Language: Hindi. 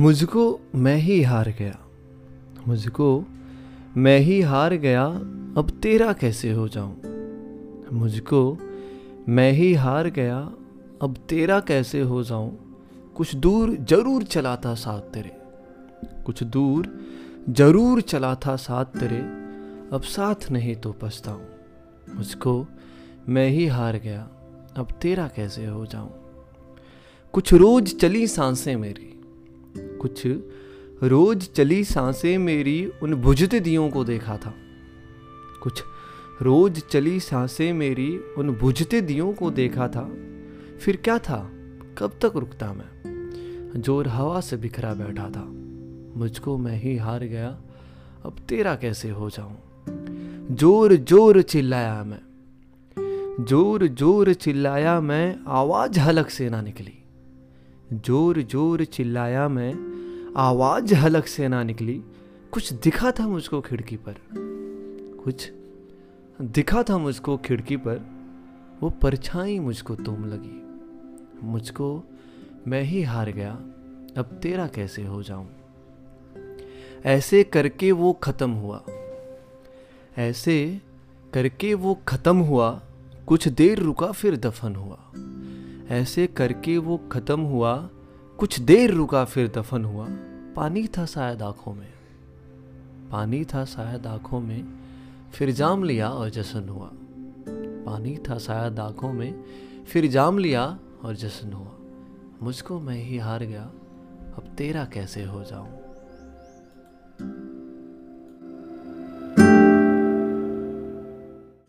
मुझको मैं ही हार गया। मुझको मैं ही हार गया, अब तेरा कैसे हो जाऊँ? मुझको मैं ही हार गया, अब तेरा कैसे हो जाऊँ? कुछ दूर ज़रूर चला था साथ तेरे। कुछ दूर ज़रूर चला था साथ तेरे, अब साथ नहीं तो पछताऊं। मुझको मैं ही हार गया, अब तेरा कैसे हो जाऊँ? कुछ रोज चली साँसें मेरी कुछ रोज चली साँसें मेरी उन बुझते दियों को देखा था। कुछ रोज चली साँसें मेरी उन बुझते दियों को देखा था। फिर क्या था? कब तक रुकता मैं? ज़ोर हवा से बिखरा बैठा था। मुझको मैं ही हार गया। अब तेरा कैसे हो जाऊँ? ज़ोर ज़ोर चिल्लाया मैं। ज़ोर ज़ोर चिल्लाया मैं। आवाज़ हलक से ना निकली। ज़ोर ज़ोर चिल्लाया मैं। आवाज़ हलक से ना निकली। कुछ दिखा था मुझको खिड़की पर। कुछ दिखा था मुझको खिड़की पर। वो परछाई मुझको तुम लगी। मुझको मैं ही हार गया। अब तेरा कैसे हो जाऊँ? ऐसे करके वो खत्म हुआ। ऐसे करके वो खत्म हुआ। कुछ देर रुका फिर दफन हुआ। ऐसे करके वो खत्म हुआ। कुछ देर रुका, फिर दफन हुआ। पानी था शायद आँखों में। पानी था शायद आँखों में, फिर जाम लिया और जश्न हुआ। पानी था शायद आँखों में, फिर जाम लिया और जश्न हुआ। मुझको मैं ही हार गया। अब तेरा कैसे हो जाऊँ?